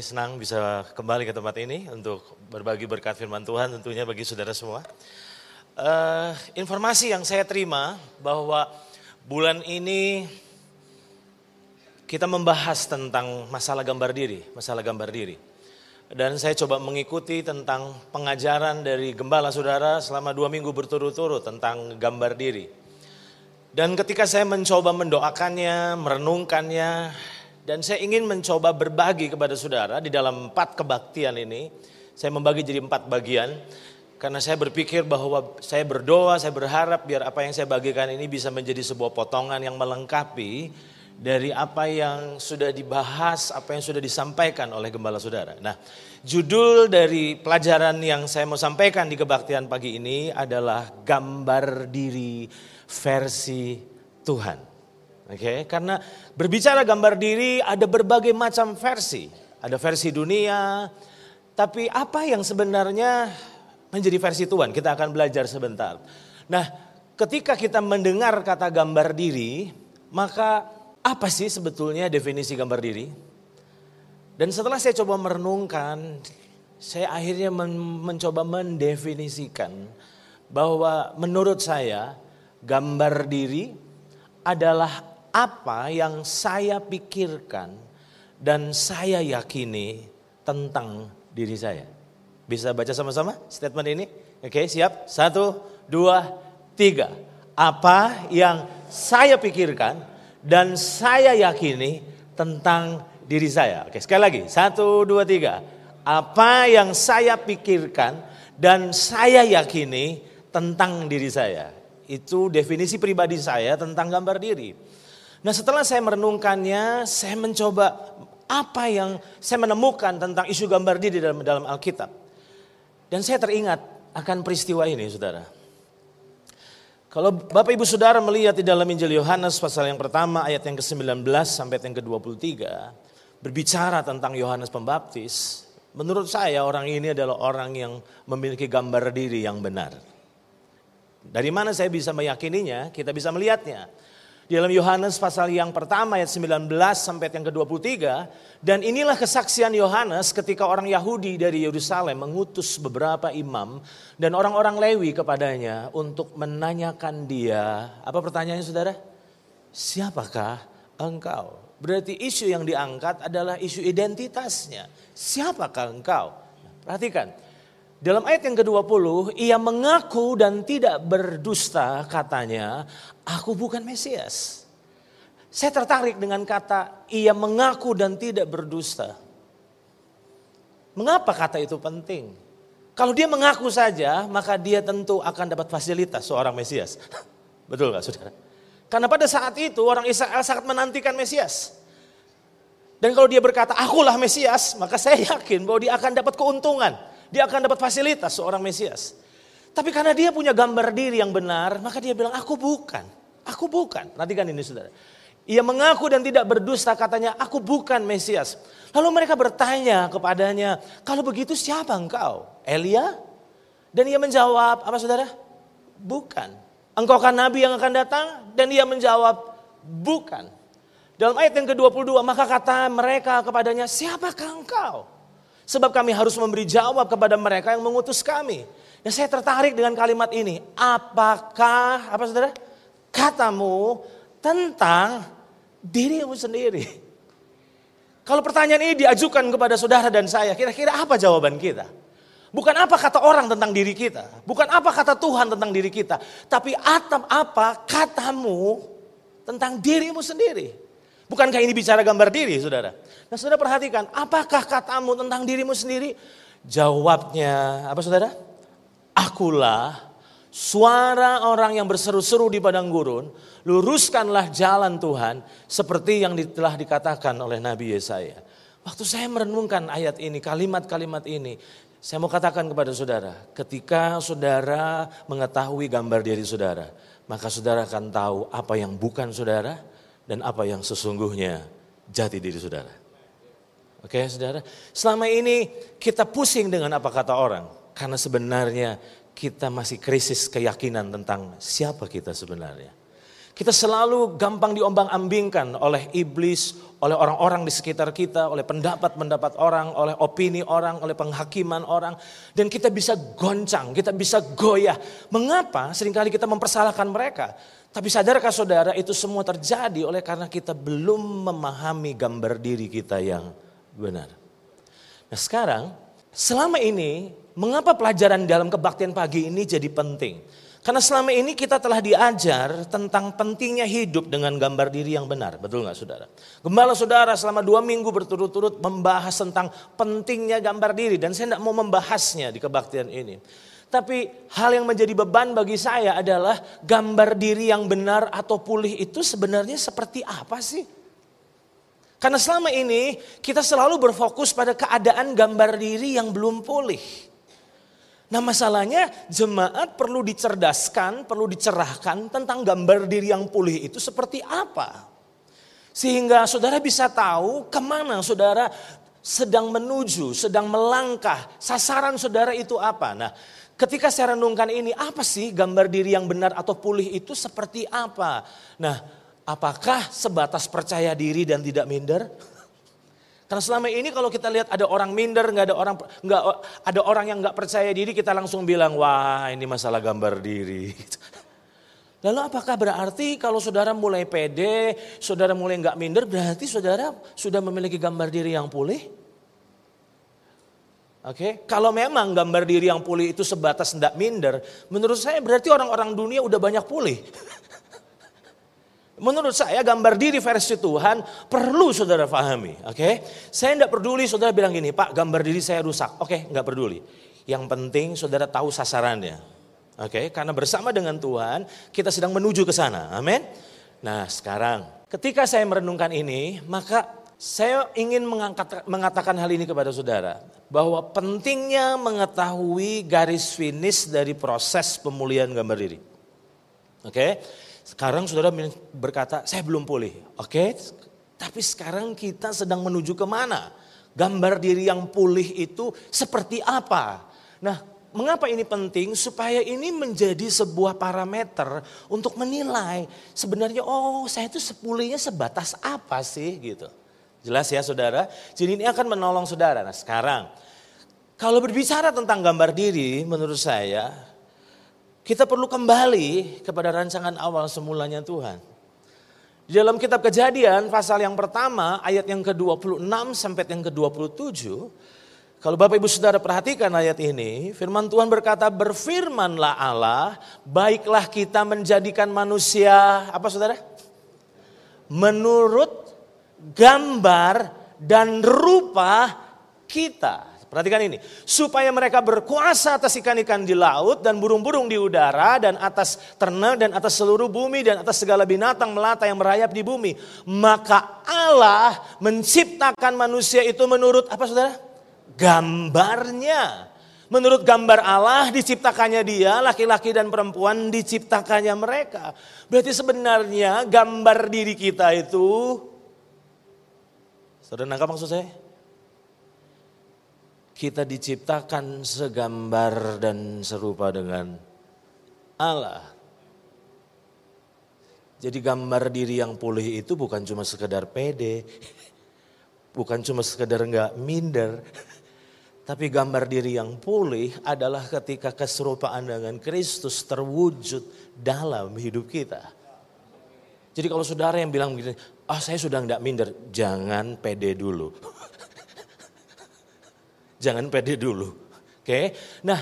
senang bisa kembali ke tempat ini untuk berbagi berkat firman Tuhan tentunya bagi saudara semua. Uh, informasi yang saya terima bahwa bulan ini kita membahas tentang masalah gambar diri, masalah gambar diri. Dan saya coba mengikuti tentang pengajaran dari gembala saudara selama dua minggu berturut-turut tentang gambar diri. Dan ketika saya mencoba mendoakannya, merenungkannya, dan saya ingin mencoba berbagi kepada saudara di dalam empat kebaktian ini. Saya membagi jadi empat bagian. Karena saya berpikir bahwa saya berdoa, saya berharap biar apa yang saya bagikan ini bisa menjadi sebuah potongan yang melengkapi dari apa yang sudah dibahas, apa yang sudah disampaikan oleh gembala saudara. Nah, judul dari pelajaran yang saya mau sampaikan di kebaktian pagi ini adalah gambar diri versi Tuhan. Oke, okay? karena berbicara gambar diri ada berbagai macam versi. Ada versi dunia, tapi apa yang sebenarnya menjadi versi Tuhan? Kita akan belajar sebentar. Nah, ketika kita mendengar kata gambar diri, maka apa sih sebetulnya definisi gambar diri? Dan setelah saya coba merenungkan, saya akhirnya men mencoba mendefinisikan bahwa menurut saya gambar diri adalah apa yang saya pikirkan dan saya yakini tentang diri saya. Bisa baca sama-sama statement ini? Oke, siap? Satu, dua, tiga. Apa yang saya pikirkan dan saya yakini tentang diri saya. Oke, sekali lagi. Satu, dua, tiga. Apa yang saya pikirkan dan saya yakini tentang diri saya. Itu definisi pribadi saya tentang gambar diri. Nah setelah saya merenungkannya, saya mencoba apa yang saya menemukan tentang isu gambar diri dalam, dalam Alkitab. Dan saya teringat akan peristiwa ini saudara. Kalau Bapak Ibu Saudara melihat di dalam Injil Yohanes pasal yang pertama ayat yang ke-19 sampai yang ke-23 berbicara tentang Yohanes Pembaptis, menurut saya orang ini adalah orang yang memiliki gambar diri yang benar. Dari mana saya bisa meyakininya? Kita bisa melihatnya. Di dalam Yohanes pasal yang pertama ayat 19 sampai yang ke-23. Dan inilah kesaksian Yohanes ketika orang Yahudi dari Yerusalem mengutus beberapa imam dan orang-orang Lewi kepadanya untuk menanyakan dia. Apa pertanyaannya saudara? Siapakah engkau? Berarti isu yang diangkat adalah isu identitasnya. Siapakah engkau? perhatikan, dalam ayat yang ke-20, ia mengaku dan tidak berdusta katanya, aku bukan Mesias. Saya tertarik dengan kata ia mengaku dan tidak berdusta. Mengapa kata itu penting? Kalau dia mengaku saja, maka dia tentu akan dapat fasilitas seorang Mesias. Betul gak saudara? Karena pada saat itu orang Israel sangat menantikan Mesias. Dan kalau dia berkata, akulah Mesias, maka saya yakin bahwa dia akan dapat keuntungan dia akan dapat fasilitas seorang Mesias. Tapi karena dia punya gambar diri yang benar, maka dia bilang, aku bukan. Aku bukan. Perhatikan ini saudara. Ia mengaku dan tidak berdusta katanya, aku bukan Mesias. Lalu mereka bertanya kepadanya, kalau begitu siapa engkau? Elia? Dan ia menjawab, apa saudara? Bukan. Engkau kan nabi yang akan datang? Dan ia menjawab, bukan. Dalam ayat yang ke-22, maka kata mereka kepadanya, siapakah engkau? Sebab kami harus memberi jawab kepada mereka yang mengutus kami. Dan saya tertarik dengan kalimat ini. Apakah, apa saudara? Katamu tentang dirimu sendiri. Kalau pertanyaan ini diajukan kepada saudara dan saya, kira-kira apa jawaban kita? Bukan apa kata orang tentang diri kita. Bukan apa kata Tuhan tentang diri kita. Tapi atap apa katamu tentang dirimu sendiri. Bukankah ini bicara gambar diri, saudara? Nah, saudara perhatikan, apakah katamu tentang dirimu sendiri? Jawabnya, apa saudara? Akulah suara orang yang berseru-seru di padang gurun, luruskanlah jalan Tuhan seperti yang telah dikatakan oleh Nabi Yesaya. Waktu saya merenungkan ayat ini, kalimat-kalimat ini, saya mau katakan kepada saudara, ketika saudara mengetahui gambar diri saudara, maka saudara akan tahu apa yang bukan saudara, dan apa yang sesungguhnya jati diri saudara. Oke saudara, selama ini kita pusing dengan apa kata orang. Karena sebenarnya kita masih krisis keyakinan tentang siapa kita sebenarnya. Kita selalu gampang diombang-ambingkan oleh iblis, oleh orang-orang di sekitar kita, oleh pendapat-pendapat orang, oleh opini orang, oleh penghakiman orang. Dan kita bisa goncang, kita bisa goyah. Mengapa sering kali kita mempersalahkan mereka? Tapi sadarkah saudara itu semua terjadi oleh karena kita belum memahami gambar diri kita yang benar. Nah sekarang selama ini mengapa pelajaran dalam kebaktian pagi ini jadi penting? Karena selama ini kita telah diajar tentang pentingnya hidup dengan gambar diri yang benar. Betul nggak saudara? Gembala saudara selama dua minggu berturut-turut membahas tentang pentingnya gambar diri. Dan saya tidak mau membahasnya di kebaktian ini. Tapi hal yang menjadi beban bagi saya adalah gambar diri yang benar atau pulih itu sebenarnya seperti apa sih? Karena selama ini kita selalu berfokus pada keadaan gambar diri yang belum pulih. Nah masalahnya jemaat perlu dicerdaskan, perlu dicerahkan tentang gambar diri yang pulih itu seperti apa. Sehingga saudara bisa tahu ke mana saudara sedang menuju, sedang melangkah, sasaran saudara itu apa. Nah ketika saya renungkan ini, apa sih gambar diri yang benar atau pulih itu seperti apa? Nah apakah sebatas percaya diri dan tidak minder? Karena selama ini kalau kita lihat ada orang minder, nggak ada orang nggak ada orang yang nggak percaya diri, kita langsung bilang wah ini masalah gambar diri. Lalu apakah berarti kalau saudara mulai pede, saudara mulai nggak minder, berarti saudara sudah memiliki gambar diri yang pulih? Oke, okay? kalau memang gambar diri yang pulih itu sebatas tidak minder, menurut saya berarti orang-orang dunia udah banyak pulih. Menurut saya gambar diri versi Tuhan perlu saudara pahami. Oke, okay? saya tidak peduli saudara bilang gini, Pak gambar diri saya rusak. Oke, okay, nggak peduli. Yang penting saudara tahu sasarannya. Oke, okay? karena bersama dengan Tuhan kita sedang menuju ke sana. Amin. Nah sekarang ketika saya merenungkan ini, maka saya ingin mengangkat, mengatakan hal ini kepada saudara. Bahwa pentingnya mengetahui garis finish dari proses pemulihan gambar diri. Oke, okay? Sekarang saudara berkata, saya belum pulih. Oke, tapi sekarang kita sedang menuju ke mana? Gambar diri yang pulih itu seperti apa? Nah, mengapa ini penting? Supaya ini menjadi sebuah parameter untuk menilai sebenarnya, oh saya itu sepulihnya sebatas apa sih gitu. Jelas ya saudara? Jadi ini akan menolong saudara. Nah sekarang, kalau berbicara tentang gambar diri menurut saya kita perlu kembali kepada rancangan awal semulanya Tuhan. Di dalam kitab kejadian pasal yang pertama ayat yang ke-26 sampai yang ke-27. Kalau Bapak Ibu Saudara perhatikan ayat ini, firman Tuhan berkata, berfirmanlah Allah, baiklah kita menjadikan manusia, apa saudara? Menurut gambar dan rupa kita. Perhatikan ini, supaya mereka berkuasa atas ikan-ikan di laut dan burung-burung di udara dan atas ternak dan atas seluruh bumi dan atas segala binatang melata yang merayap di bumi. Maka Allah menciptakan manusia itu menurut apa saudara? Gambarnya. Menurut gambar Allah diciptakannya dia, laki-laki dan perempuan diciptakannya mereka. Berarti sebenarnya gambar diri kita itu, saudara nangkap maksud saya? Kita diciptakan segambar dan serupa dengan Allah. Jadi gambar diri yang pulih itu bukan cuma sekedar pede, bukan cuma sekedar enggak minder, tapi gambar diri yang pulih adalah ketika keserupaan dengan Kristus terwujud dalam hidup kita. Jadi kalau saudara yang bilang begini, ah oh, saya sudah enggak minder, jangan pede dulu. Jangan pede dulu. Oke. Nah,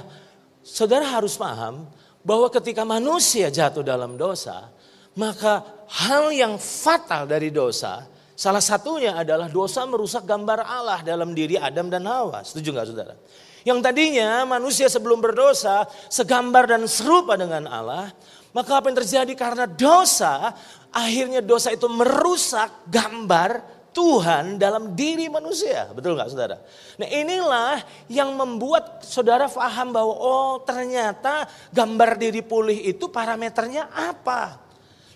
saudara harus paham bahwa ketika manusia jatuh dalam dosa, maka hal yang fatal dari dosa, salah satunya adalah dosa merusak gambar Allah dalam diri Adam dan Hawa. Setuju nggak saudara? Yang tadinya manusia sebelum berdosa segambar dan serupa dengan Allah, maka apa yang terjadi karena dosa, akhirnya dosa itu merusak gambar Tuhan dalam diri manusia. Betul nggak saudara? Nah inilah yang membuat saudara paham bahwa oh ternyata gambar diri pulih itu parameternya apa.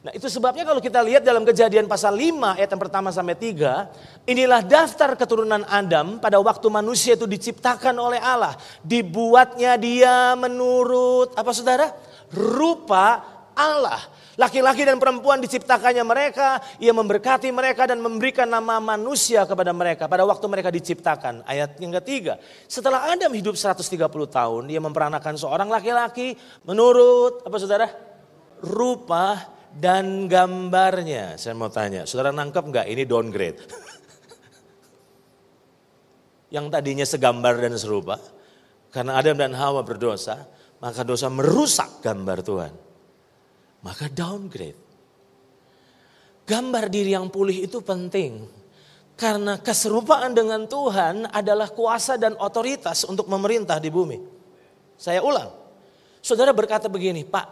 Nah itu sebabnya kalau kita lihat dalam kejadian pasal 5 ayat yang pertama sampai 3. Inilah daftar keturunan Adam pada waktu manusia itu diciptakan oleh Allah. Dibuatnya dia menurut apa saudara? Rupa Allah. Laki-laki dan perempuan diciptakannya mereka, ia memberkati mereka dan memberikan nama manusia kepada mereka pada waktu mereka diciptakan. Ayat yang ketiga, setelah Adam hidup 130 tahun, ia memperanakan seorang laki-laki menurut apa saudara? Rupa dan gambarnya. Saya mau tanya, saudara nangkep nggak ini downgrade? yang tadinya segambar dan serupa, karena Adam dan Hawa berdosa, maka dosa merusak gambar Tuhan maka downgrade. Gambar diri yang pulih itu penting. Karena keserupaan dengan Tuhan adalah kuasa dan otoritas untuk memerintah di bumi. Saya ulang. Saudara berkata begini, Pak,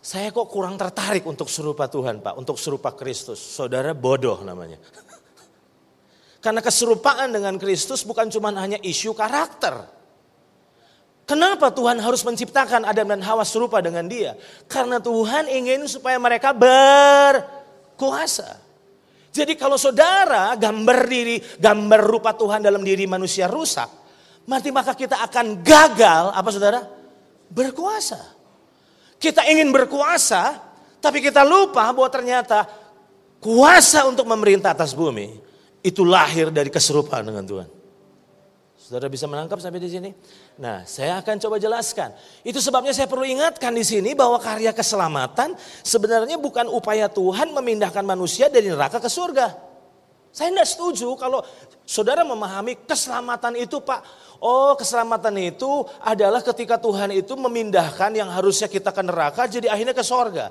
saya kok kurang tertarik untuk serupa Tuhan, Pak, untuk serupa Kristus. Saudara bodoh namanya. Karena keserupaan dengan Kristus bukan cuma hanya isu karakter. Kenapa Tuhan harus menciptakan Adam dan Hawa serupa dengan dia? Karena Tuhan ingin supaya mereka berkuasa. Jadi kalau saudara gambar diri, gambar rupa Tuhan dalam diri manusia rusak, mati maka kita akan gagal apa saudara? Berkuasa. Kita ingin berkuasa, tapi kita lupa bahwa ternyata kuasa untuk memerintah atas bumi itu lahir dari keserupaan dengan Tuhan. Saudara bisa menangkap sampai di sini? Nah, saya akan coba jelaskan. Itu sebabnya saya perlu ingatkan di sini bahwa karya keselamatan sebenarnya bukan upaya Tuhan memindahkan manusia dari neraka ke surga. Saya tidak setuju kalau saudara memahami keselamatan itu Pak. Oh keselamatan itu adalah ketika Tuhan itu memindahkan yang harusnya kita ke neraka jadi akhirnya ke surga.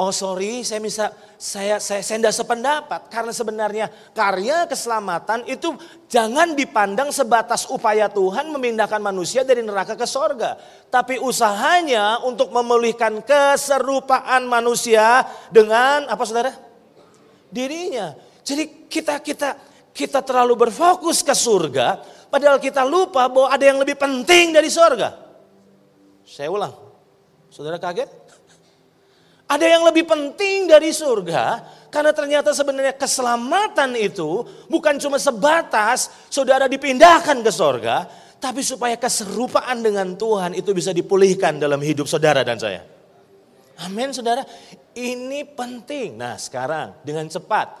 Oh sorry, saya bisa saya saya tidak sependapat karena sebenarnya karya keselamatan itu jangan dipandang sebatas upaya Tuhan memindahkan manusia dari neraka ke sorga, tapi usahanya untuk memulihkan keserupaan manusia dengan apa saudara? Dirinya. Jadi kita kita kita terlalu berfokus ke surga, padahal kita lupa bahwa ada yang lebih penting dari sorga. Saya ulang, saudara kaget? Ada yang lebih penting dari surga karena ternyata sebenarnya keselamatan itu bukan cuma sebatas saudara dipindahkan ke surga, tapi supaya keserupaan dengan Tuhan itu bisa dipulihkan dalam hidup saudara dan saya. Amin saudara, ini penting. Nah sekarang dengan cepat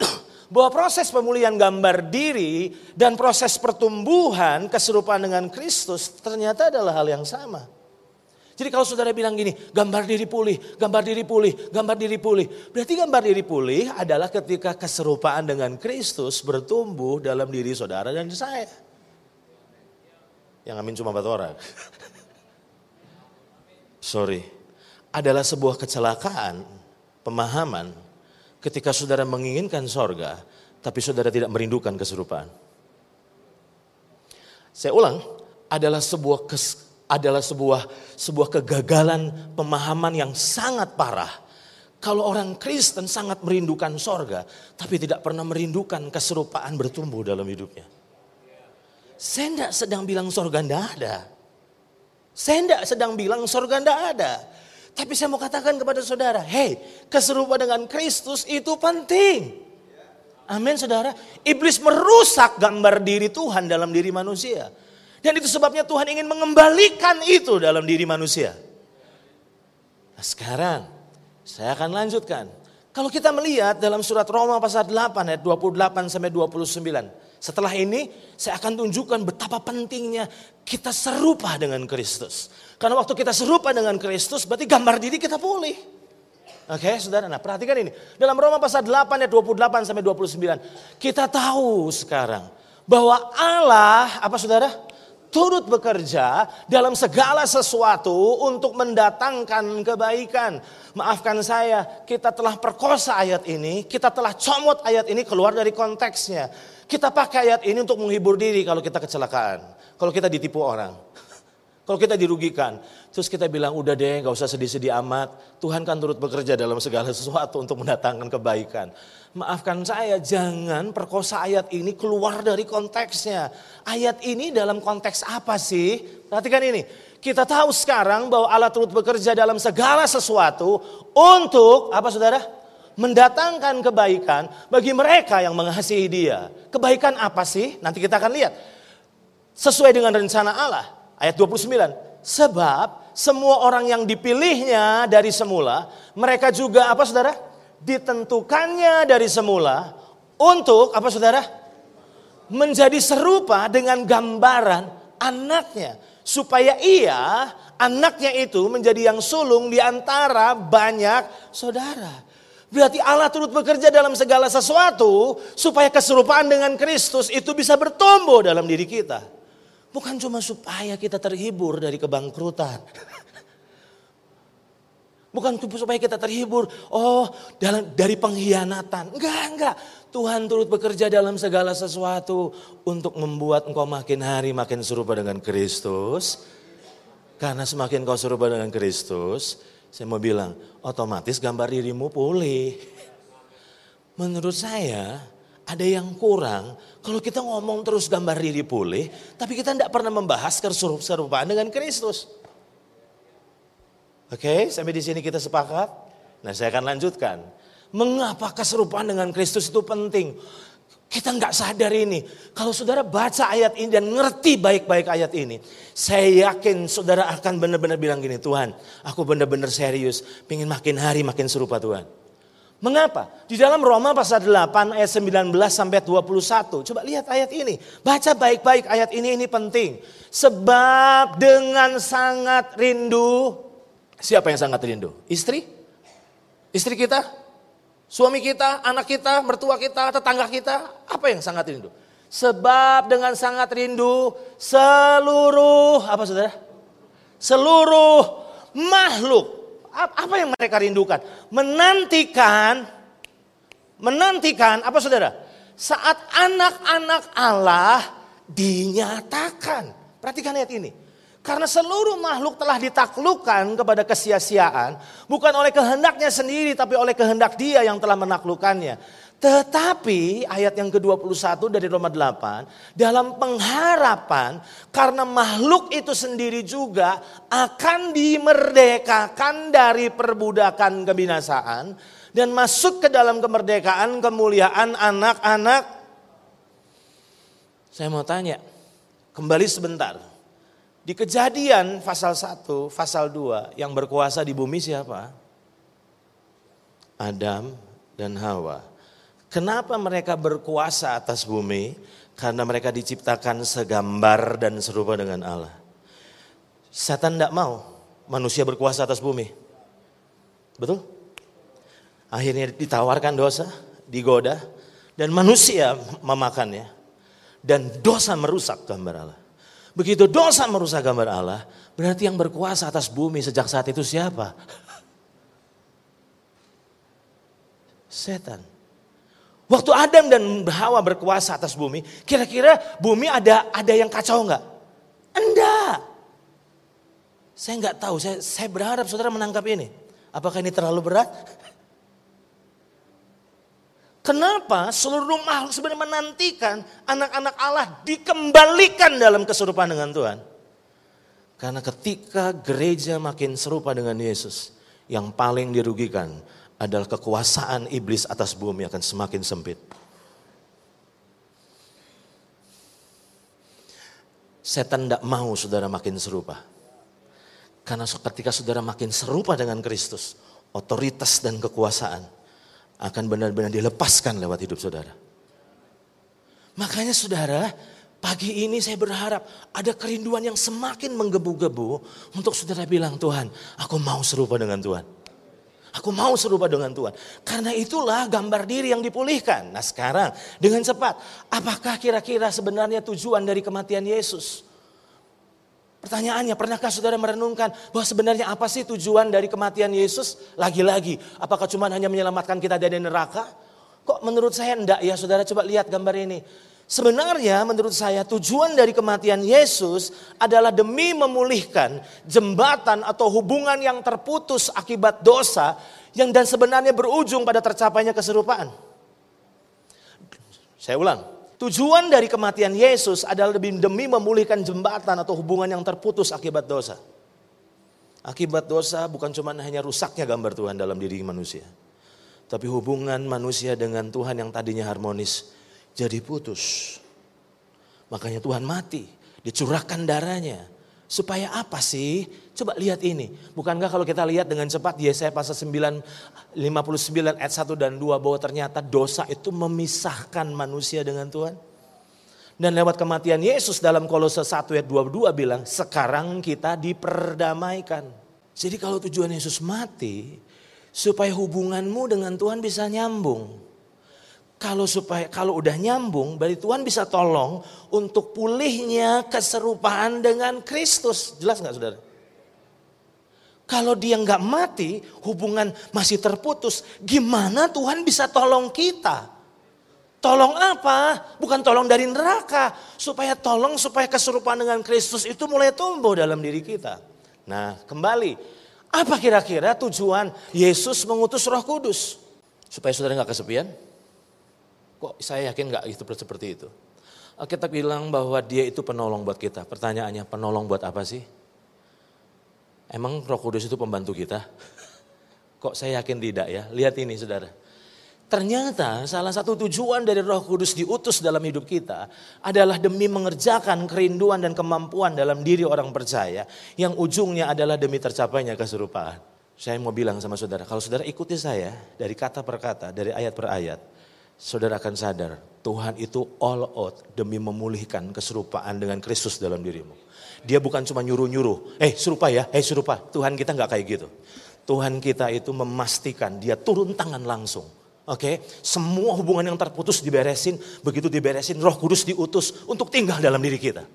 bahwa proses pemulihan gambar diri dan proses pertumbuhan keserupaan dengan Kristus ternyata adalah hal yang sama. Jadi kalau saudara bilang gini, gambar diri pulih, gambar diri pulih, gambar diri pulih. Berarti gambar diri pulih adalah ketika keserupaan dengan Kristus bertumbuh dalam diri saudara dan saya. Yang amin cuma empat orang. Sorry. Adalah sebuah kecelakaan, pemahaman ketika saudara menginginkan sorga, tapi saudara tidak merindukan keserupaan. Saya ulang, adalah sebuah kes, adalah sebuah sebuah kegagalan pemahaman yang sangat parah. Kalau orang Kristen sangat merindukan sorga, tapi tidak pernah merindukan keserupaan bertumbuh dalam hidupnya. Saya tidak sedang bilang sorga tidak ada. Saya tidak sedang bilang sorga tidak ada. Tapi saya mau katakan kepada saudara, hei keserupaan dengan Kristus itu penting. Amin saudara. Iblis merusak gambar diri Tuhan dalam diri manusia. Dan itu sebabnya Tuhan ingin mengembalikan itu dalam diri manusia. Nah sekarang saya akan lanjutkan. Kalau kita melihat dalam surat Roma pasal 8 ayat 28 sampai 29. Setelah ini saya akan tunjukkan betapa pentingnya kita serupa dengan Kristus. Karena waktu kita serupa dengan Kristus berarti gambar diri kita pulih. Oke okay, saudara, nah perhatikan ini. Dalam Roma pasal 8 ayat 28 sampai 29. Kita tahu sekarang bahwa Allah, apa saudara? Turut bekerja dalam segala sesuatu untuk mendatangkan kebaikan. Maafkan saya, kita telah perkosa ayat ini, kita telah comot ayat ini keluar dari konteksnya. Kita pakai ayat ini untuk menghibur diri kalau kita kecelakaan, kalau kita ditipu orang. Kalau kita dirugikan, terus kita bilang udah deh gak usah sedih-sedih amat. Tuhan kan turut bekerja dalam segala sesuatu untuk mendatangkan kebaikan. Maafkan saya, jangan perkosa ayat ini keluar dari konteksnya. Ayat ini dalam konteks apa sih? Perhatikan ini. Kita tahu sekarang bahwa Allah turut bekerja dalam segala sesuatu untuk apa saudara? Mendatangkan kebaikan bagi mereka yang mengasihi dia. Kebaikan apa sih? Nanti kita akan lihat. Sesuai dengan rencana Allah. Ayat 29. Sebab semua orang yang dipilihnya dari semula, mereka juga apa saudara? Ditentukannya dari semula untuk apa saudara? Menjadi serupa dengan gambaran anaknya. Supaya ia, anaknya itu menjadi yang sulung di antara banyak saudara. Berarti Allah turut bekerja dalam segala sesuatu supaya keserupaan dengan Kristus itu bisa bertumbuh dalam diri kita. Bukan cuma supaya kita terhibur dari kebangkrutan. Bukan supaya kita terhibur, oh dalam, dari pengkhianatan. Enggak, enggak. Tuhan turut bekerja dalam segala sesuatu untuk membuat engkau makin hari makin serupa dengan Kristus. Karena semakin kau serupa dengan Kristus, saya mau bilang, otomatis gambar dirimu pulih. Menurut saya, ada yang kurang. Kalau kita ngomong terus gambar diri pulih, tapi kita tidak pernah membahas keserupaan dengan Kristus. Oke, sampai di sini kita sepakat. Nah, saya akan lanjutkan. Mengapa keserupaan dengan Kristus itu penting? Kita nggak sadar ini. Kalau saudara baca ayat ini dan ngerti baik-baik ayat ini. Saya yakin saudara akan benar-benar bilang gini, Tuhan aku benar-benar serius. Pengen makin hari makin serupa Tuhan. Mengapa? Di dalam Roma pasal 8 ayat 19 sampai 21. Coba lihat ayat ini. Baca baik-baik ayat ini, ini penting. Sebab dengan sangat rindu. Siapa yang sangat rindu? Istri? Istri kita? Suami kita, anak kita, mertua kita, tetangga kita. Apa yang sangat rindu? Sebab dengan sangat rindu seluruh, apa saudara? Seluruh makhluk apa yang mereka rindukan? Menantikan, menantikan apa saudara? Saat anak-anak Allah dinyatakan. Perhatikan ayat ini. Karena seluruh makhluk telah ditaklukkan kepada kesia-siaan. Bukan oleh kehendaknya sendiri tapi oleh kehendak dia yang telah menaklukkannya. Tetapi ayat yang ke-21 dari Roma 8 dalam pengharapan karena makhluk itu sendiri juga akan dimerdekakan dari perbudakan kebinasaan dan masuk ke dalam kemerdekaan kemuliaan anak-anak. Saya mau tanya, kembali sebentar. Di kejadian pasal 1, pasal 2 yang berkuasa di bumi siapa? Adam dan Hawa. Kenapa mereka berkuasa atas bumi? Karena mereka diciptakan segambar dan serupa dengan Allah. Setan tidak mau manusia berkuasa atas bumi. Betul? Akhirnya ditawarkan dosa, digoda, dan manusia memakannya. Dan dosa merusak gambar Allah. Begitu dosa merusak gambar Allah, berarti yang berkuasa atas bumi sejak saat itu siapa? Setan. Waktu Adam dan Hawa berkuasa atas bumi, kira-kira bumi ada ada yang kacau enggak? Enggak. Saya enggak tahu, saya, saya berharap saudara menangkap ini. Apakah ini terlalu berat? Kenapa seluruh makhluk sebenarnya menantikan anak-anak Allah dikembalikan dalam keserupaan dengan Tuhan? Karena ketika gereja makin serupa dengan Yesus, yang paling dirugikan adalah kekuasaan iblis atas bumi akan semakin sempit. Setan tidak mau saudara makin serupa. Karena ketika saudara makin serupa dengan Kristus, otoritas dan kekuasaan akan benar-benar dilepaskan lewat hidup saudara. Makanya saudara, pagi ini saya berharap ada kerinduan yang semakin menggebu-gebu untuk saudara bilang, Tuhan, aku mau serupa dengan Tuhan. Aku mau serupa dengan Tuhan. Karena itulah gambar diri yang dipulihkan. Nah sekarang dengan cepat. Apakah kira-kira sebenarnya tujuan dari kematian Yesus? Pertanyaannya, pernahkah saudara merenungkan bahwa sebenarnya apa sih tujuan dari kematian Yesus? Lagi-lagi, apakah cuma hanya menyelamatkan kita dari neraka? Kok menurut saya enggak ya saudara coba lihat gambar ini. Sebenarnya menurut saya tujuan dari kematian Yesus adalah demi memulihkan jembatan atau hubungan yang terputus akibat dosa yang dan sebenarnya berujung pada tercapainya keserupaan. Saya ulang, tujuan dari kematian Yesus adalah demi memulihkan jembatan atau hubungan yang terputus akibat dosa. Akibat dosa bukan cuma hanya rusaknya gambar Tuhan dalam diri manusia. Tapi hubungan manusia dengan Tuhan yang tadinya harmonis jadi putus. Makanya Tuhan mati, dicurahkan darahnya Supaya apa sih? Coba lihat ini. Bukankah kalau kita lihat dengan cepat Yesaya pasal 9, 59 ayat 1 dan 2 bahwa ternyata dosa itu memisahkan manusia dengan Tuhan? Dan lewat kematian Yesus dalam kolose 1 ayat 22 bilang, sekarang kita diperdamaikan. Jadi kalau tujuan Yesus mati, supaya hubunganmu dengan Tuhan bisa nyambung. Kalau supaya kalau udah nyambung, berarti Tuhan bisa tolong untuk pulihnya keserupaan dengan Kristus. Jelas nggak saudara? Kalau dia nggak mati, hubungan masih terputus. Gimana Tuhan bisa tolong kita? Tolong apa? Bukan tolong dari neraka. Supaya tolong supaya keserupaan dengan Kristus itu mulai tumbuh dalam diri kita. Nah kembali, apa kira-kira tujuan Yesus mengutus roh kudus? Supaya saudara nggak kesepian? Kok saya yakin nggak itu seperti itu? Kita bilang bahwa dia itu penolong buat kita. Pertanyaannya penolong buat apa sih? Emang roh kudus itu pembantu kita? Kok saya yakin tidak ya? Lihat ini saudara. Ternyata salah satu tujuan dari Roh Kudus diutus dalam hidup kita adalah demi mengerjakan kerinduan dan kemampuan dalam diri orang percaya yang ujungnya adalah demi tercapainya keserupaan. Saya mau bilang sama saudara, kalau saudara ikuti saya dari kata per kata, dari ayat per ayat, saudara akan sadar Tuhan itu all out demi memulihkan keserupaan dengan Kristus dalam dirimu. Dia bukan cuma nyuruh-nyuruh, eh serupa ya, eh serupa. Tuhan kita nggak kayak gitu. Tuhan kita itu memastikan dia turun tangan langsung. Oke, okay? semua hubungan yang terputus diberesin, begitu diberesin roh kudus diutus untuk tinggal dalam diri kita.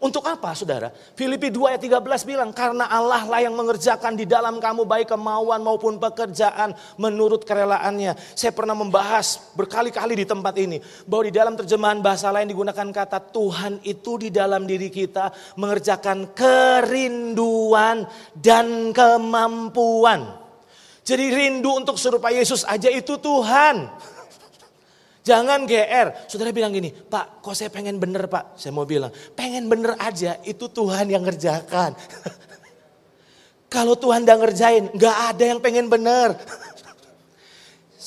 Untuk apa saudara? Filipi 2 ayat 13 bilang, karena Allah lah yang mengerjakan di dalam kamu baik kemauan maupun pekerjaan menurut kerelaannya. Saya pernah membahas berkali-kali di tempat ini, bahwa di dalam terjemahan bahasa lain digunakan kata Tuhan itu di dalam diri kita mengerjakan kerinduan dan kemampuan. Jadi rindu untuk serupa Yesus aja itu Tuhan. Jangan GR. Saudara bilang gini, Pak kok saya pengen bener Pak? Saya mau bilang, pengen bener aja itu Tuhan yang ngerjakan. Kalau Tuhan udah ngerjain, gak ada yang pengen bener.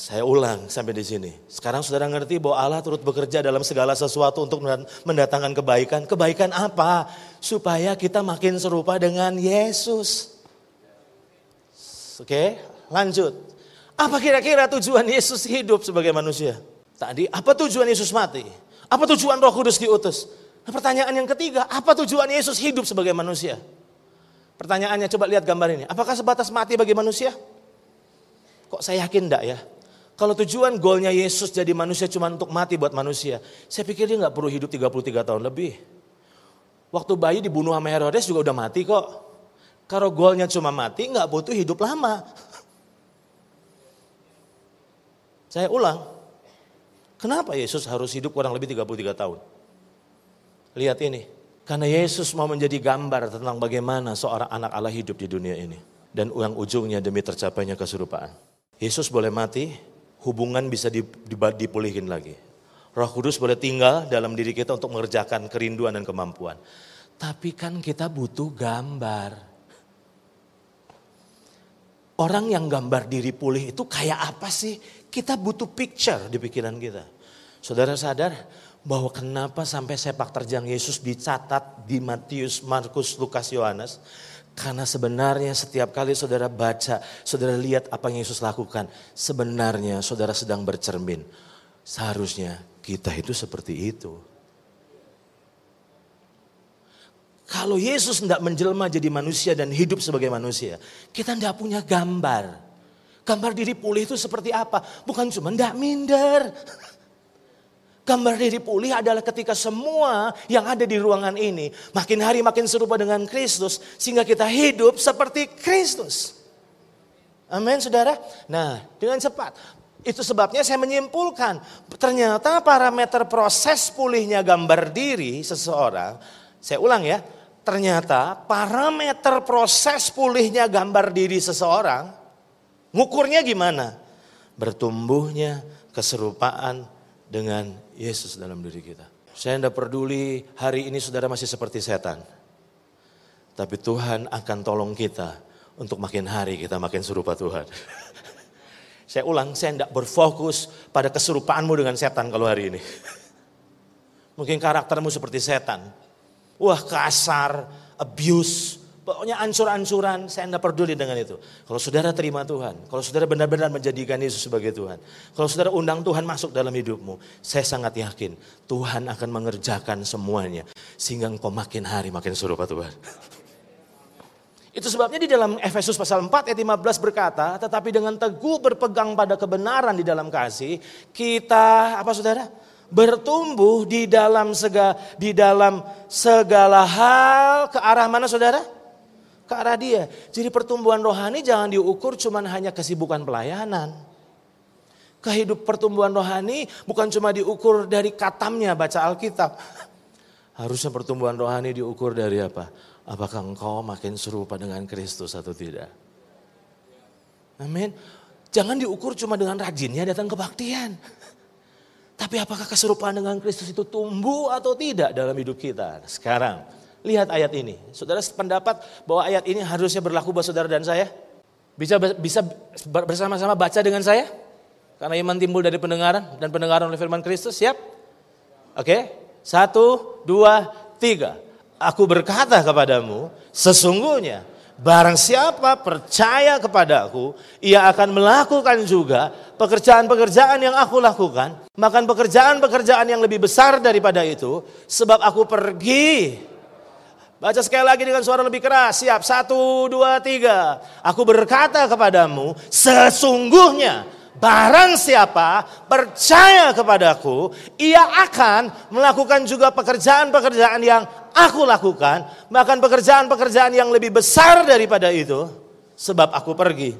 Saya ulang sampai di sini. Sekarang saudara ngerti bahwa Allah turut bekerja dalam segala sesuatu untuk mendatangkan kebaikan. Kebaikan apa? Supaya kita makin serupa dengan Yesus. Oke, lanjut. Apa kira-kira tujuan Yesus hidup sebagai manusia? Tadi apa tujuan Yesus mati? Apa tujuan Roh Kudus diutus? Nah, pertanyaan yang ketiga, apa tujuan Yesus hidup sebagai manusia? Pertanyaannya coba lihat gambar ini. Apakah sebatas mati bagi manusia? Kok saya yakin enggak ya? Kalau tujuan goalnya Yesus jadi manusia cuma untuk mati buat manusia. Saya pikir dia nggak perlu hidup 33 tahun lebih. Waktu bayi dibunuh sama Herodes juga udah mati kok. Kalau goalnya cuma mati nggak butuh hidup lama. Saya ulang, Kenapa Yesus harus hidup kurang lebih 33 tahun? Lihat ini. Karena Yesus mau menjadi gambar tentang bagaimana seorang anak Allah hidup di dunia ini. Dan yang ujungnya demi tercapainya keserupaan. Yesus boleh mati, hubungan bisa dipulihkan lagi. Roh Kudus boleh tinggal dalam diri kita untuk mengerjakan kerinduan dan kemampuan. Tapi kan kita butuh gambar. Orang yang gambar diri pulih itu kayak apa sih? Kita butuh picture di pikiran kita. Saudara sadar bahwa kenapa sampai sepak terjang Yesus dicatat di Matius, Markus, Lukas, Yohanes? Karena sebenarnya setiap kali saudara baca, saudara lihat apa yang Yesus lakukan, sebenarnya saudara sedang bercermin. Seharusnya kita itu seperti itu. Kalau Yesus tidak menjelma jadi manusia dan hidup sebagai manusia, kita tidak punya gambar. Gambar diri pulih itu seperti apa? Bukan cuma tidak minder. Gambar diri pulih adalah ketika semua yang ada di ruangan ini makin hari makin serupa dengan Kristus sehingga kita hidup seperti Kristus. Amin saudara. Nah dengan cepat. Itu sebabnya saya menyimpulkan ternyata parameter proses pulihnya gambar diri seseorang. Saya ulang ya. Ternyata parameter proses pulihnya gambar diri seseorang. Ngukurnya gimana? Bertumbuhnya keserupaan dengan Yesus dalam diri kita. Saya tidak peduli hari ini saudara masih seperti setan. Tapi Tuhan akan tolong kita untuk makin hari kita makin serupa Tuhan. saya ulang, saya tidak berfokus pada keserupaanmu dengan setan kalau hari ini. Mungkin karaktermu seperti setan. Wah kasar, abuse, pokoknya ancur-ancuran, saya tidak peduli dengan itu. Kalau saudara terima Tuhan, kalau saudara benar-benar menjadikan Yesus sebagai Tuhan, kalau saudara undang Tuhan masuk dalam hidupmu, saya sangat yakin Tuhan akan mengerjakan semuanya. Sehingga engkau makin hari makin serupa Tuhan. Itu sebabnya di dalam Efesus pasal 4 ayat 15 berkata, tetapi dengan teguh berpegang pada kebenaran di dalam kasih, kita apa saudara? Bertumbuh di dalam segala di dalam segala hal ke arah mana saudara? Ke arah dia. Jadi pertumbuhan rohani jangan diukur cuma hanya kesibukan pelayanan. Kehidup pertumbuhan rohani bukan cuma diukur dari katamnya baca Alkitab. Harusnya pertumbuhan rohani diukur dari apa? Apakah engkau makin serupa dengan Kristus atau tidak? Amin. Jangan diukur cuma dengan rajinnya datang kebaktian. Tapi apakah keserupaan dengan Kristus itu tumbuh atau tidak dalam hidup kita? Sekarang, lihat ayat ini. Saudara pendapat bahwa ayat ini harusnya berlaku buat saudara dan saya? Bisa bisa bersama-sama baca dengan saya? Karena iman timbul dari pendengaran dan pendengaran oleh firman Kristus, siap? Oke, satu, dua, tiga. Aku berkata kepadamu, sesungguhnya barang siapa percaya kepadaku, ia akan melakukan juga pekerjaan-pekerjaan yang aku lakukan, makan pekerjaan-pekerjaan yang lebih besar daripada itu, sebab aku pergi. Baca sekali lagi dengan suara lebih keras, siap, satu, dua, tiga. Aku berkata kepadamu, sesungguhnya Barang siapa percaya kepadaku, ia akan melakukan juga pekerjaan-pekerjaan yang aku lakukan, bahkan pekerjaan-pekerjaan yang lebih besar daripada itu, sebab aku pergi.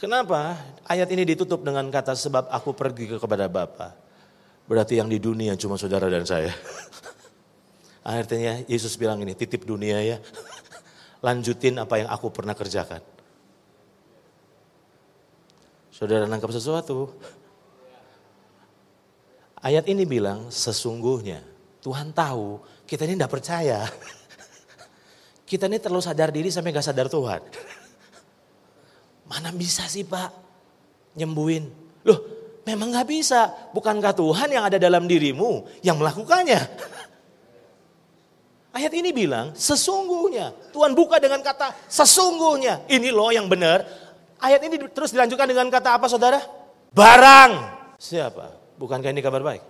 Kenapa ayat ini ditutup dengan kata sebab aku pergi kepada Bapa? Berarti yang di dunia cuma saudara dan saya. Akhirnya Yesus bilang ini, titip dunia ya. Lanjutin apa yang aku pernah kerjakan. Saudara nangkap sesuatu. Ayat ini bilang sesungguhnya Tuhan tahu kita ini tidak percaya. Kita ini terlalu sadar diri sampai gak sadar Tuhan. Mana bisa sih pak nyembuhin? Loh memang gak bisa. Bukankah Tuhan yang ada dalam dirimu yang melakukannya? Ayat ini bilang sesungguhnya. Tuhan buka dengan kata sesungguhnya. Ini loh yang benar. Ayat ini terus dilanjutkan dengan kata apa saudara? Barang. Siapa? Bukankah ini kabar baik?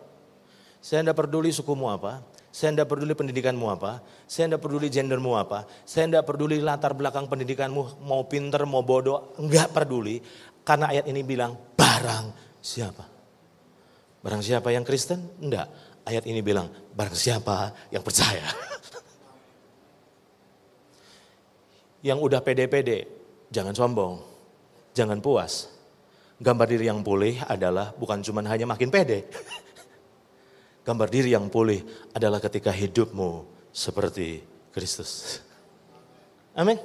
Saya tidak peduli sukumu apa, saya tidak peduli pendidikanmu apa, saya tidak peduli gendermu apa, saya tidak peduli latar belakang pendidikanmu, mau pinter, mau bodoh, enggak peduli. Karena ayat ini bilang barang siapa. Barang siapa yang Kristen? Enggak. Ayat ini bilang barang siapa yang percaya. yang udah pede-pede, jangan sombong. Jangan puas. Gambar diri yang pulih adalah bukan cuma hanya makin pede. Gambar diri yang pulih adalah ketika hidupmu seperti Kristus. Amin.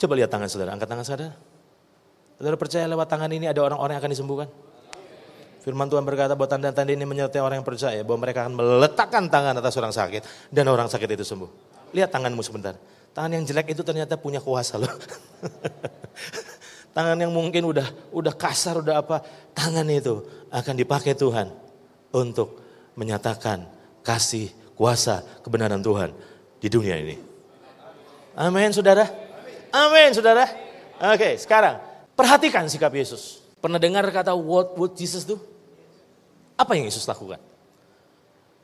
Coba lihat tangan saudara, angkat tangan saudara. Saudara percaya lewat tangan ini ada orang-orang yang akan disembuhkan? Firman Tuhan berkata bahwa tanda-tanda ini menyertai orang yang percaya bahwa mereka akan meletakkan tangan atas orang sakit dan orang sakit itu sembuh. Lihat tanganmu sebentar. Tangan yang jelek itu ternyata punya kuasa loh. Tangan yang mungkin udah udah kasar, udah apa, tangan itu akan dipakai Tuhan untuk menyatakan kasih, kuasa, kebenaran Tuhan di dunia ini. Amin, saudara. Amin, saudara. Oke, sekarang perhatikan sikap Yesus. Pernah dengar kata what would Jesus do? Apa yang Yesus lakukan?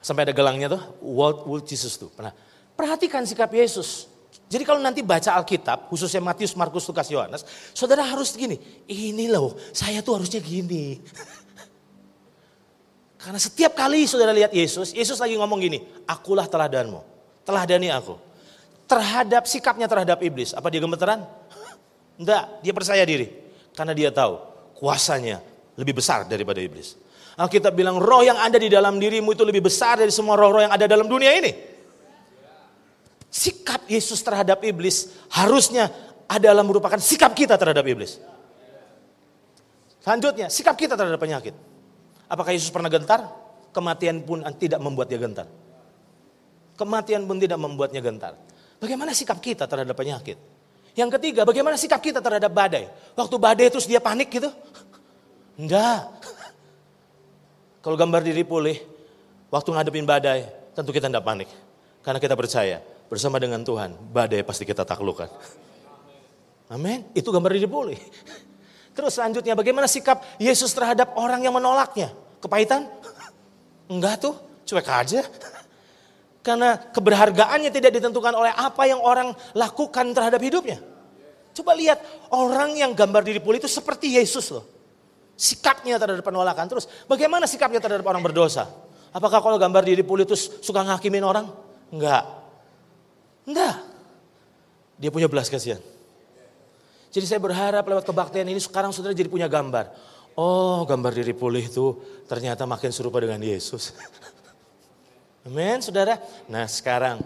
Sampai ada gelangnya tuh, what would Jesus do? Pernah. Perhatikan sikap Yesus. Jadi kalau nanti baca Alkitab, khususnya Matius, Markus, Lukas, Yohanes, saudara harus gini, ini loh, saya tuh harusnya gini. Karena setiap kali saudara lihat Yesus, Yesus lagi ngomong gini, akulah teladanmu, teladani aku. Terhadap sikapnya terhadap iblis, apa dia gemeteran? Enggak, dia percaya diri. Karena dia tahu kuasanya lebih besar daripada iblis. Alkitab bilang roh yang ada di dalam dirimu itu lebih besar dari semua roh-roh yang ada dalam dunia ini. Sikap Yesus terhadap iblis harusnya adalah merupakan sikap kita terhadap iblis. Selanjutnya, sikap kita terhadap penyakit. Apakah Yesus pernah gentar? Kematian pun tidak membuat dia gentar. Kematian pun tidak membuatnya gentar. Bagaimana sikap kita terhadap penyakit? Yang ketiga, bagaimana sikap kita terhadap badai? Waktu badai terus dia panik gitu? Enggak. Kalau gambar diri pulih, waktu ngadepin badai, tentu kita tidak panik. Karena kita percaya bersama dengan Tuhan, badai pasti kita taklukkan. Amin. Itu gambar diri pulih. Terus selanjutnya bagaimana sikap Yesus terhadap orang yang menolaknya? Kepahitan? Enggak tuh, cuek aja. Karena keberhargaannya tidak ditentukan oleh apa yang orang lakukan terhadap hidupnya. Coba lihat orang yang gambar diri pulih itu seperti Yesus loh. Sikapnya terhadap penolakan. Terus bagaimana sikapnya terhadap orang berdosa? Apakah kalau gambar diri pulih itu suka ngakimin orang? Enggak. Enggak. Dia punya belas kasihan. Jadi saya berharap lewat kebaktian ini sekarang saudara jadi punya gambar. Oh gambar diri pulih itu ternyata makin serupa dengan Yesus. Amin saudara. Nah sekarang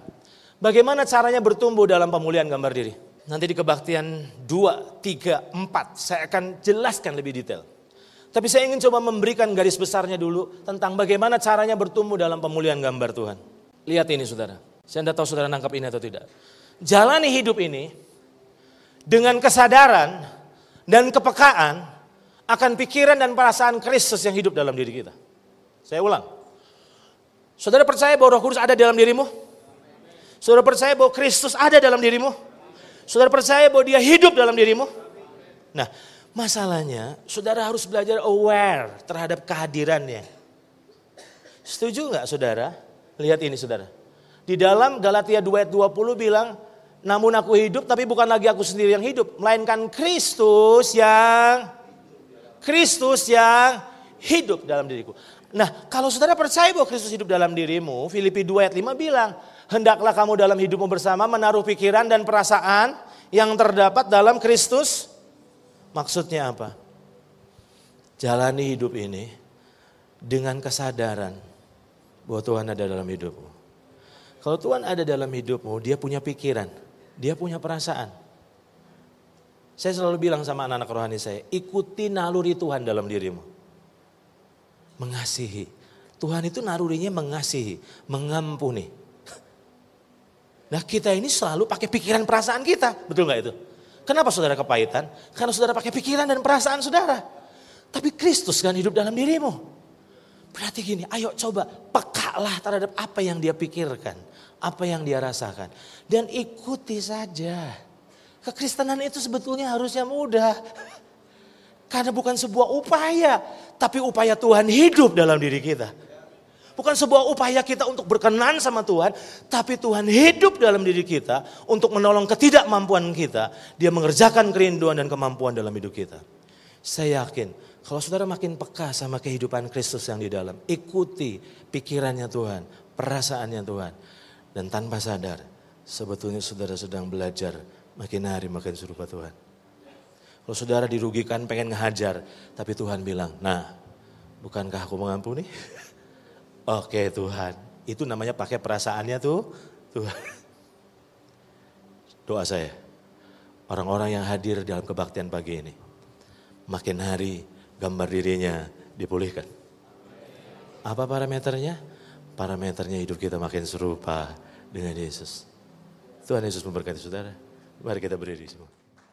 bagaimana caranya bertumbuh dalam pemulihan gambar diri? Nanti di kebaktian 2, 3, 4 saya akan jelaskan lebih detail. Tapi saya ingin coba memberikan garis besarnya dulu tentang bagaimana caranya bertumbuh dalam pemulihan gambar Tuhan. Lihat ini saudara. Saya tidak tahu saudara nangkap ini atau tidak. Jalani hidup ini dengan kesadaran dan kepekaan akan pikiran dan perasaan Kristus yang hidup dalam diri kita. Saya ulang. Saudara percaya bahwa Roh Kudus ada dalam dirimu? Saudara percaya bahwa Kristus ada dalam dirimu? Saudara percaya bahwa dia hidup dalam dirimu? Nah, masalahnya saudara harus belajar aware terhadap kehadirannya. Setuju nggak saudara? Lihat ini saudara. Di dalam Galatia 2 ayat 20 bilang, namun aku hidup tapi bukan lagi aku sendiri yang hidup. Melainkan Kristus yang, Kristus yang hidup dalam diriku. Nah kalau saudara percaya bahwa Kristus hidup dalam dirimu, Filipi 2 ayat 5 bilang, hendaklah kamu dalam hidupmu bersama menaruh pikiran dan perasaan yang terdapat dalam Kristus. Maksudnya apa? Jalani hidup ini dengan kesadaran bahwa Tuhan ada dalam hidupmu. Kalau Tuhan ada dalam hidupmu, dia punya pikiran, dia punya perasaan. Saya selalu bilang sama anak-anak rohani saya, ikuti naluri Tuhan dalam dirimu. Mengasihi. Tuhan itu nalurinya mengasihi, mengampuni. Nah kita ini selalu pakai pikiran perasaan kita. Betul nggak itu? Kenapa saudara kepahitan? Karena saudara pakai pikiran dan perasaan saudara. Tapi Kristus kan hidup dalam dirimu. Berarti gini, ayo coba pekalah terhadap apa yang dia pikirkan. Apa yang dia rasakan. Dan ikuti saja. Kekristenan itu sebetulnya harusnya mudah. Karena bukan sebuah upaya. Tapi upaya Tuhan hidup dalam diri kita. Bukan sebuah upaya kita untuk berkenan sama Tuhan, tapi Tuhan hidup dalam diri kita untuk menolong ketidakmampuan kita. Dia mengerjakan kerinduan dan kemampuan dalam hidup kita. Saya yakin kalau saudara makin peka sama kehidupan Kristus yang di dalam, ikuti pikirannya Tuhan, perasaannya Tuhan. Dan tanpa sadar, sebetulnya saudara sedang belajar makin hari makin serupa Tuhan. Kalau saudara dirugikan pengen ngehajar, tapi Tuhan bilang, nah bukankah aku mengampuni? Oke Tuhan, itu namanya pakai perasaannya tuh Tuhan. Doa saya, orang-orang yang hadir dalam kebaktian pagi ini, makin hari gambar dirinya dipulihkan. Apa parameternya? Parameternya hidup kita makin serupa dengan Yesus. Tuhan Yesus memberkati saudara. Mari kita berdiri semua.